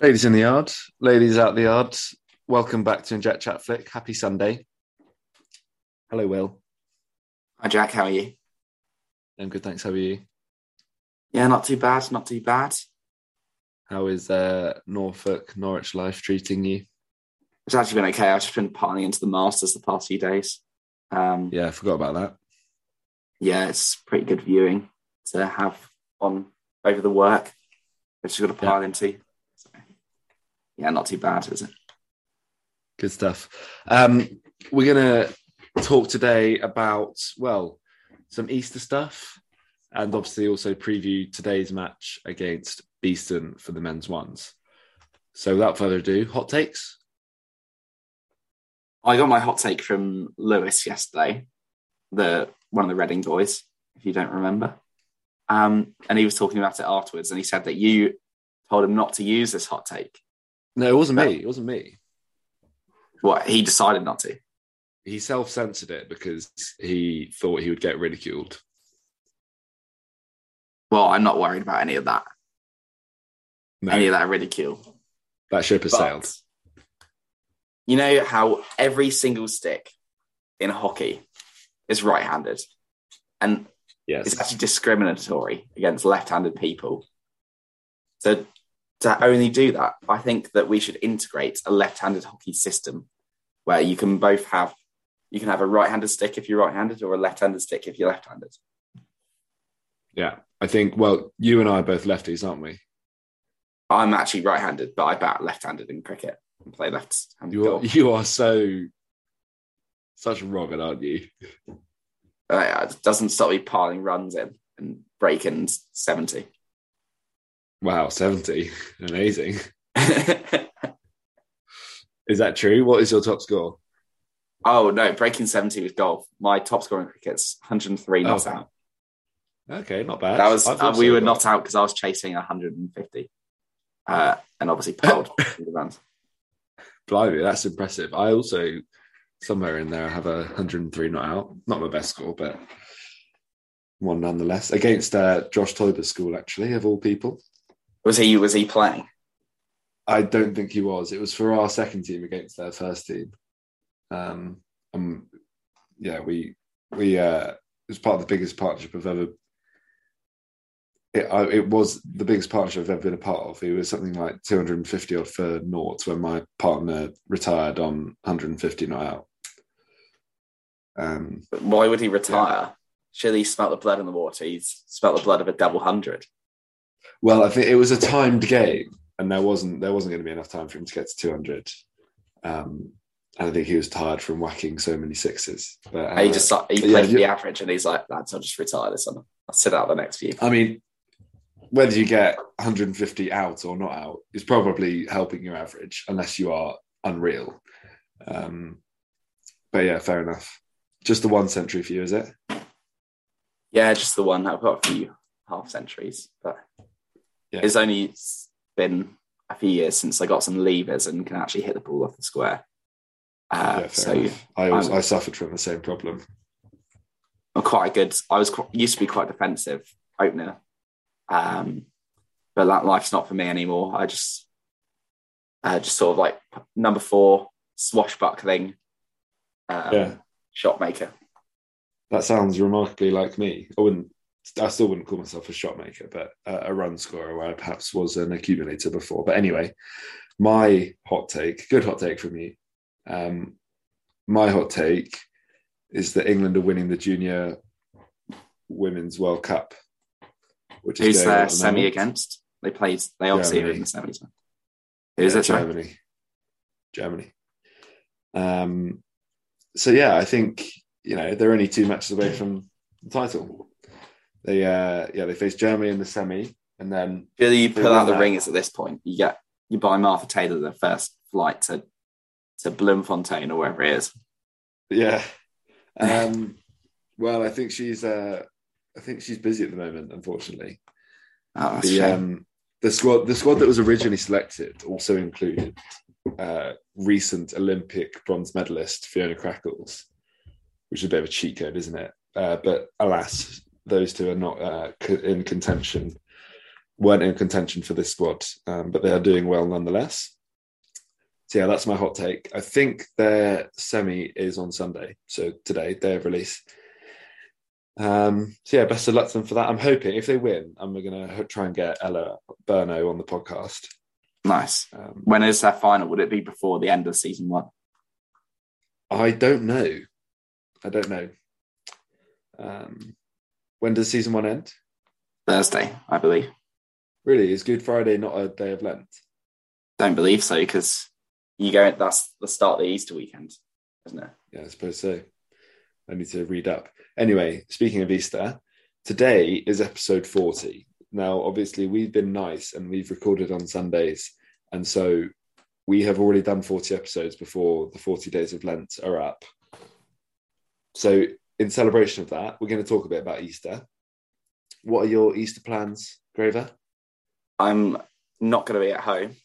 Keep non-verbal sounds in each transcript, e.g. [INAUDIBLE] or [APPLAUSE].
Ladies in the yard, ladies out the yard, welcome back to Inject Chat Flick. Happy Sunday. Hello, Will. Hi, Jack. How are you? I'm good, thanks. How are you? Yeah, not too bad. Not too bad. How is uh, Norfolk, Norwich life treating you? It's actually been okay. I've just been partying into the Masters the past few days. Um, Yeah, I forgot about that. yeah, it's pretty good viewing to have on over the work, which you've got to Yeah. pile into. Yeah, not too bad, is it? Good stuff. Um, we're going to talk today about, well, some Easter stuff and obviously also preview today's match against Beeston for the men's ones. So without further ado, hot takes. I got my hot take from Lewis yesterday, the one of the Reading boys, if you don't remember. Um, and he was talking about it afterwards, and he said that you told him not to use this hot take. No, it wasn't me. It wasn't me. What he decided not to. He self censored it because he thought he would get ridiculed. Well, I'm not worried about any of that, No, any of that ridicule. that ship has But sailed. You know how every single stick in hockey is right-handed, and Yes. it's actually discriminatory against left-handed people. So to only do that, I think that we should integrate a left-handed hockey system where you can both have you can have a right-handed stick if you're right-handed or a left-handed stick if you're left-handed. Yeah. I think, well, you and I are both lefties, aren't we? I'm actually right-handed, but I bat left-handed in cricket and play left-handed You are, you are so, such a Robin, aren't you? Uh, it doesn't stop me piling runs in and breaking 70. Wow, 70. Amazing. [LAUGHS] Is that true? What is your top score? oh, no, breaking 70 with golf. My top score in cricket's 103 not Oh, out. Okay, not bad. That was, uh, we were not out because I was chasing 150 uh, and obviously piled [LAUGHS] the runs. Blimey, that's impressive. I also, somewhere in there, I have a 103 not out. Not my best score, but one nonetheless. Against uh, Josh Toiber's school, actually, of all people. Was he, was he playing? I don't think he was. It was for our second team against their first team. Um, um yeah, we we uh, it was part of the biggest partnership I've ever. It, I, it was the biggest partnership I've ever been a part of. It was something like 250 odd for naught when my partner retired on 150 not out. Um, But why would he retire? Surely he smelt the blood in the water. He's smelt the blood of a double hundred. Well, I think it was a timed game, and there wasn't there wasn't going to be enough time for him to get to 200. Um, and I think he was tired from whacking so many sixes. But uh, he just he yeah, played you- the average and he's like, lads, I'll just retire this one. I'll sit out the next few. I mean, whether you get 150 out or not out is probably helping your average, unless you are unreal. Um, but yeah, fair enough. Just the one century for you, is it? Yeah, just the one. I've got a few half centuries, but Yeah. it's only been a few years since I got some levers and can actually hit the ball off the square. Uh, yeah, so enough. I, I suffered from the same problem. I'm quite a good. I was qu- used to be quite defensive opener, um, but that life's not for me anymore. I just, uh, just sort of like number four, swashbuckling, um, Yeah. shot maker. That sounds remarkably like me. I wouldn't. I still wouldn't call myself a shot maker, but a, a run scorer where I perhaps was an accumulator before. But anyway, my hot take, good hot take from you. Um, my hot take is that England are winning the Junior Women's World Cup. Which Who's on their the semi against? They played. They obviously are in the semis. Who's Yeah, it? Germany. Germany. Um, so yeah, I think you know they're only two matches away from the title. They uh, yeah they face Germany in the semi, and then Really, you pull out the that. ringers at this point. You get you buy Martha Taylor the first flight to to Bloemfontein or wherever it is. yeah. Um, [LAUGHS] well, I think she's uh, I think she's busy at the moment, unfortunately. Oh, the um, the squad the squad that was originally selected also included uh, recent Olympic bronze medalist Fiona Crackles, which is a bit of a cheat code, isn't it? Uh, but alas, those two are not uh, in contention weren't in contention for this squad, um, but they are doing well nonetheless. So yeah, that's my hot take. I think their semi is on Sunday, so today day of release. Um, so yeah, best of luck to them for that. I'm hoping if they win, I'm going to try and get Ella Burno on the podcast. Nice. Um, when is their final? Would it be before the end of season one? I don't know. I don't know. Um, when does season one end? Thursday, I believe. Really, is Good Friday not a day of Lent? Don't believe so because you go. That's the start of the Easter weekend, isn't it? Yeah, I suppose so. I need to read up. Anyway, speaking of Easter, today is episode 40. Now, obviously, we've been nice and we've recorded on Sundays. And so we have already done 40 episodes before the 40 days of Lent are up. So, in celebration of that, we're going to talk a bit about Easter. What are your Easter plans, Graver? I'm not going to be at home.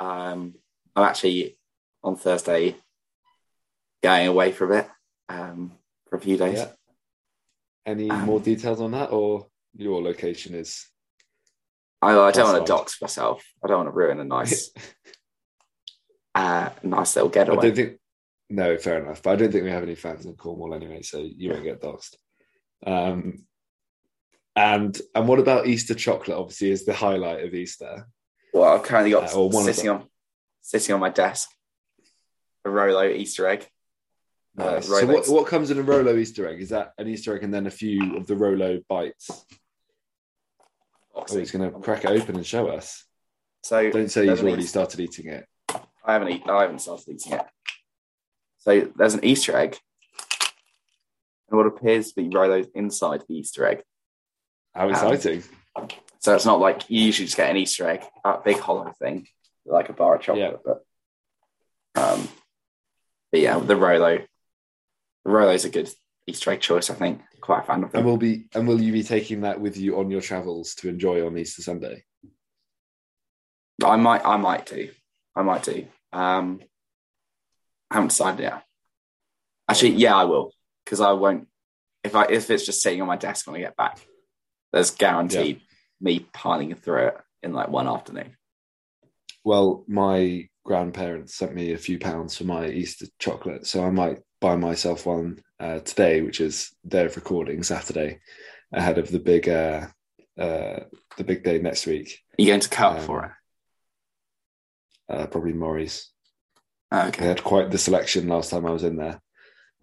Um, I'm actually on Thursday going away for a bit. Um, for a few days. Yeah. Any um, more details on that, or your location is? I, I don't want to dox myself. I don't want to ruin a nice, [LAUGHS] uh, nice little getaway. I don't think. No, fair enough. But I don't think we have any fans in Cornwall anyway, so you won't get doxed. Um, and and what about Easter chocolate? Obviously, is the highlight of Easter. Well, I've currently got uh, sitting on sitting on my desk a Rolo Easter egg. Uh, so what, what comes in a Rolo Easter egg? Is that an Easter egg and then a few of the Rolo bites? Oh, he's going to crack it open and show us. So don't say he's already Easter... started eating it. I haven't eaten. I haven't started eating it. So there's an Easter egg, and what appears to be Rolo's inside the Easter egg. How exciting! Um, so it's not like you usually just get an Easter egg, that big hollow thing, like a bar of chocolate. Yeah. But, um, but yeah, the Rolo the Rolo's a good Easter egg choice, I think. Quite a fan of them. And will be and will you be taking that with you on your travels to enjoy on Easter Sunday? I might I might do. I might do. Um I haven't decided yet. Actually, yeah, I will. Because I won't if I if it's just sitting on my desk when I get back, there's guaranteed yeah. me piling through it in like one afternoon. Well, my grandparents sent me a few pounds for my Easter chocolate, so I might buy myself one uh, today, which is day of recording, Saturday, ahead of the big uh, uh, the big day next week. Are you going to cut um, for it? Uh, probably Maury's. Oh, okay. They had quite the selection last time I was in there.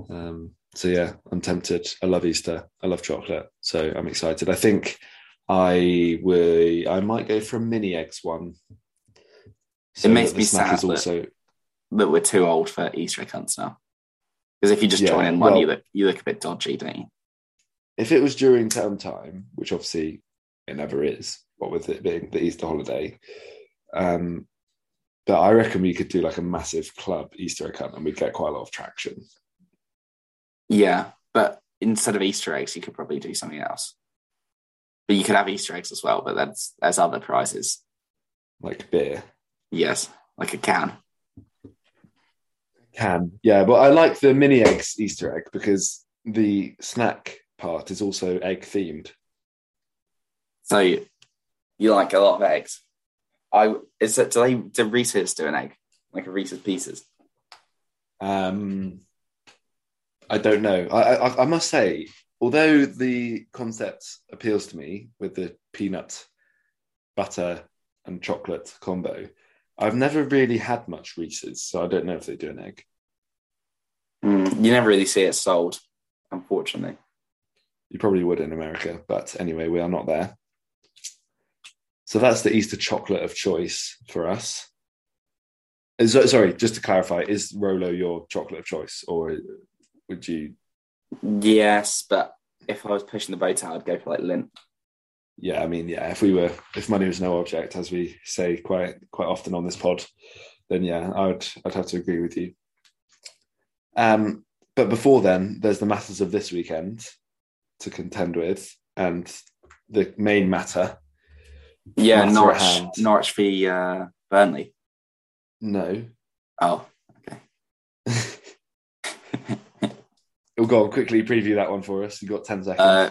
Um, so yeah, I'm tempted. I love Easter. I love chocolate. So I'm excited. I think I will. I might go for a mini eggs one. So it makes me sad also... that, that we're too old for Easter egg hunts now. Because if you just yeah, join in one, well, you look you look a bit dodgy, don't you? If it was during term time, which obviously it never is, what with it being the Easter holiday, um, but I reckon we could do like a massive club Easter egg hunt and we'd get quite a lot of traction. Yeah, but instead of Easter eggs, you could probably do something else. But you could have Easter eggs as well, but that's there's other prizes. Like beer. Yes, like a can can. Yeah, but I like the mini eggs Easter egg because the snack part is also egg themed. So you, you like a lot of eggs. I is it do they do Reese's do an egg like a Reese's Pieces? Um, I don't know. I, I I must say, although the concept appeals to me with the peanut butter and chocolate combo, I've never really had much Reese's, so I don't know if they do an egg. Mm, you never really see it sold, unfortunately. You probably would in America, but anyway, we are not there. So that's the Easter chocolate of choice for us. Is, sorry, just to clarify, is Rolo your chocolate of choice, or would you? Yes, but if I was pushing the boat out, I'd go for like Lindt yeah, I mean, yeah, if we were, if money was no object, as we say quite quite often on this pod, then yeah, I would, I'd have to agree with you. Um, but before then, there's the matters of this weekend to contend with, and the main matter. Yeah, Norwich, Norwich v uh, Burnley. No. Oh, okay. we'll [LAUGHS] go on quickly preview that one for us. You got ten seconds. Uh,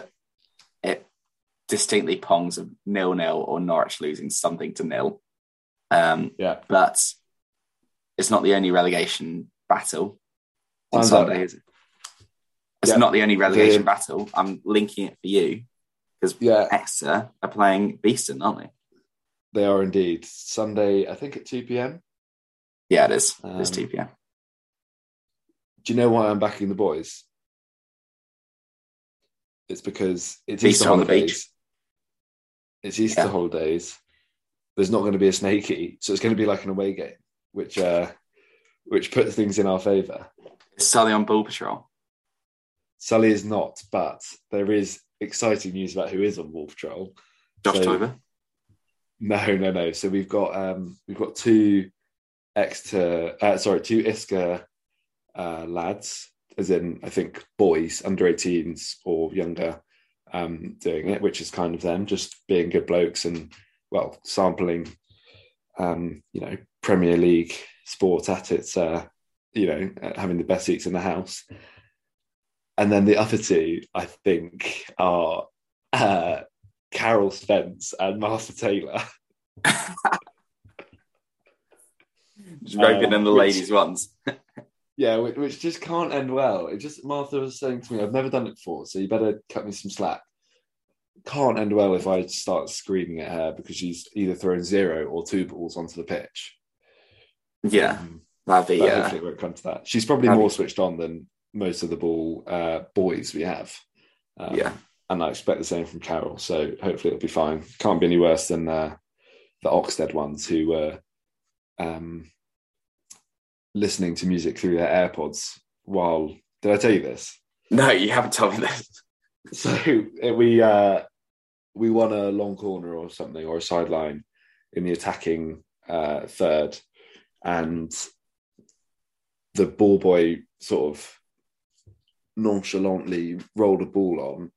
distinctly pongs of nil nil or Norwich losing something to nil. Um, Yeah. but it's not the only relegation battle on Sounds like- Sunday, is it? It's Yeah. not the only relegation battle. I'm linking it for you because Yeah, Exeter are playing Beeston, aren't they? they are indeed. Sunday, I think at 2 p.m. Yeah, it is. it's Um, 2 p.m. Do you know why I'm backing the boys? It's because it's Easter Easter on the holidays. beach. It's Easter Yeah. holidays. There's not going to be a snaky, so it's going to be like an away game, which uh, which puts things in our favour. It's Sully on Ball Patrol. Sully is not, but there is exciting news about who is on Wolf Patrol. Josh So- Toiver. No, no, no. So we've got um we've got two Exeter, uh, sorry, two Isca uh, lads, as in I think boys under 18s or younger, um, doing it, which is kind of them just being good blokes and well sampling, um, you know, Premier League sport at its, uh, you know, uh, having the best seats in the house. And then the other two, I think, are uh, Carol Spence and Martha Taylor. [LAUGHS] Just roping Um, in the which- ladies' ones. [LAUGHS] Yeah, which, which just can't end well. It just Martha was saying to me, "I've never done it before, so you better cut me some slack." Can't end well if I start screaming at her because she's either throwing zero or two balls onto the pitch. Yeah, Um, that'd be but uh, hopefully it won't come to that. She's probably That'd more be- switched on than most of the ball uh, boys we have. Um, Yeah. and I expect the same from Carol. So hopefully it'll be fine. Can't be any worse than uh, the Oxted ones who were um, listening to music through their AirPods while. Did I tell you this? no. You haven't told me this. [LAUGHS] So uh, we uh, we won a long corner or something or a sideline in the attacking uh, third, and the ball boy sort of nonchalantly rolled a ball on,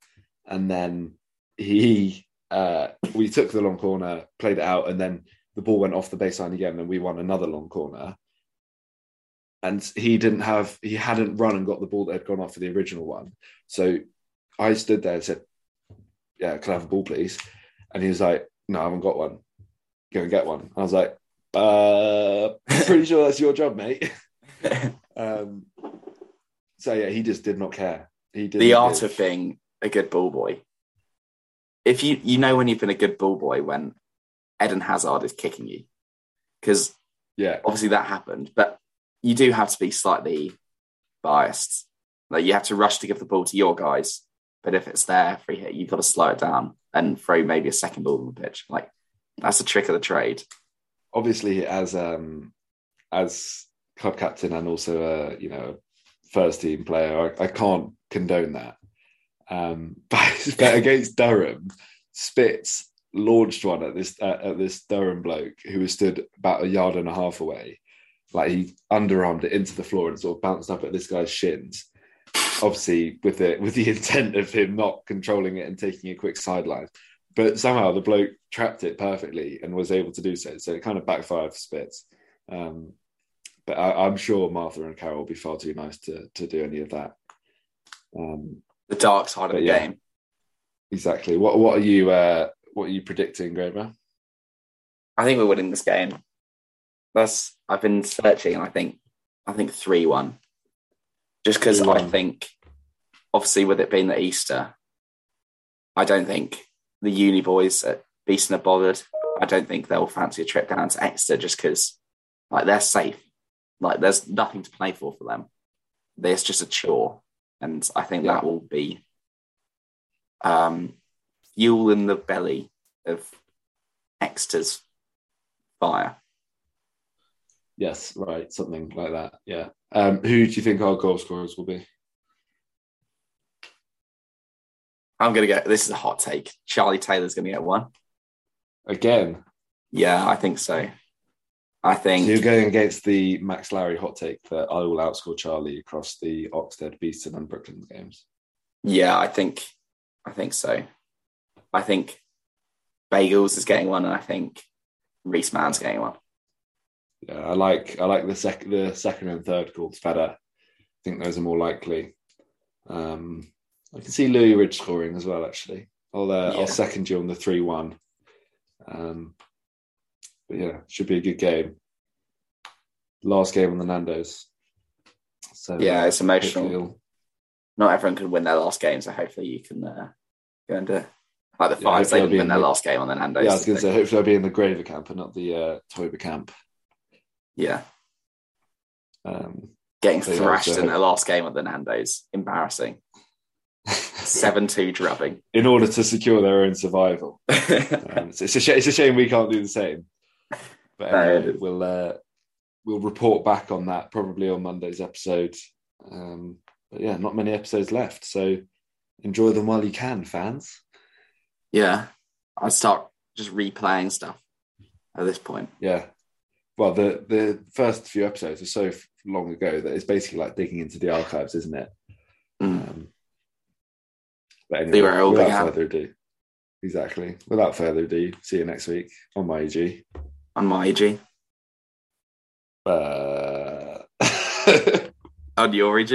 and then he uh, we took the long corner, played it out, and then the ball went off the baseline again, and we won another long corner. And he didn't have, he hadn't run and got the ball that had gone off for the original one. So I stood there and said, Yeah, can I have a ball, please? And he was like, No, I haven't got one. Go and get one. I was like, uh, pretty [LAUGHS] sure that's your job, mate. [LAUGHS] Um, so yeah, he just did not care. He did the art of being a good ball boy. If you you know when you've been a good ball boy when Eden Hazard is kicking you, because yeah, obviously that happened, but you do have to be slightly biased. Like you have to rush to give the ball to your guys, but if it's there free hit, you've got to slow it down and throw maybe a second ball on the pitch. Like that's a trick of the trade. obviously as um as club captain and also a you know first team player, I, I can't condone that. Um, [LAUGHS] but, but against Durham, Spitz launched one at this uh, at this Durham bloke who was stood about a yard and a half away. Like he underarmed it into the floor and sort of bounced up at this guy's shins. Obviously, with the with the [LAUGHS] intent of him not controlling it and taking a quick sideline, but somehow the bloke trapped it perfectly and was able to do so. So it kind of backfired for Spitz. Um, but I, I'm sure Martha and Carol will be far too nice to to do any of that. Um, The dark side of the yeah. game. exactly. What what are you uh, what are you predicting, Graver? I think we're winning this game. That's I've been searching, and I think I think three one. Just because I think, obviously, with it being the Easter, I don't think the uni boys at Beeston are bothered. I don't think they'll fancy a trip down to Exeter just because, like, they're safe. Like, there's nothing to play for for them. There's just a chore, and I think Yeah. that will be um, fuel in the belly of Exeter's fire. Yes, right, something like that. Yeah. Um, who do you think our goal scorers will be? I'm going to go. This is a hot take. Charlie Taylor's going to get one. Again, Yeah, I think so. I so think you're going against the Max Larry hot take that I will outscore Charlie across the Oxted, Beeston, and Brooklands games. Yeah, I think I think so. I think Bagels is getting one, and I think Reese Mann's getting one. Yeah, I like I like the second the second and third calls better. I think those are more likely. Um, I can see Louis Ridge scoring as well. Actually, I'll uh, Yeah. I'll second you on the three one. Um, but yeah, should be a good game. Last game on the Nando's. So Yeah, it's emotional. Not everyone can win their last game, so hopefully you can uh, go and do it. Like the Yeah, they didn't win in their the- last game on the Nando's. Yeah, I was going to say hopefully I'll be in the Graver camp and not the uh, Toiber camp. Yeah, Um, getting So, yeah, thrashed so- in their last game at the Nando's. Embarrassing. [LAUGHS] 7 2 drubbing. in order to secure their own survival. [LAUGHS] Um, it's, it's a sh- it's a shame we can't do the same. But anyway, we'll uh, we'll report back on that probably on Monday's episode. Um, but yeah, not many episodes left, so enjoy them while you can, fans. yeah, I'd start just replaying stuff at this point. Yeah. Well, the the first few episodes are so long ago that it's basically like digging into the archives, isn't it? Mm. Um, but anyway, where it all without further ado, exactly. Without further ado, see you next week on my EG. On my EG. Uh... [LAUGHS] On your EG.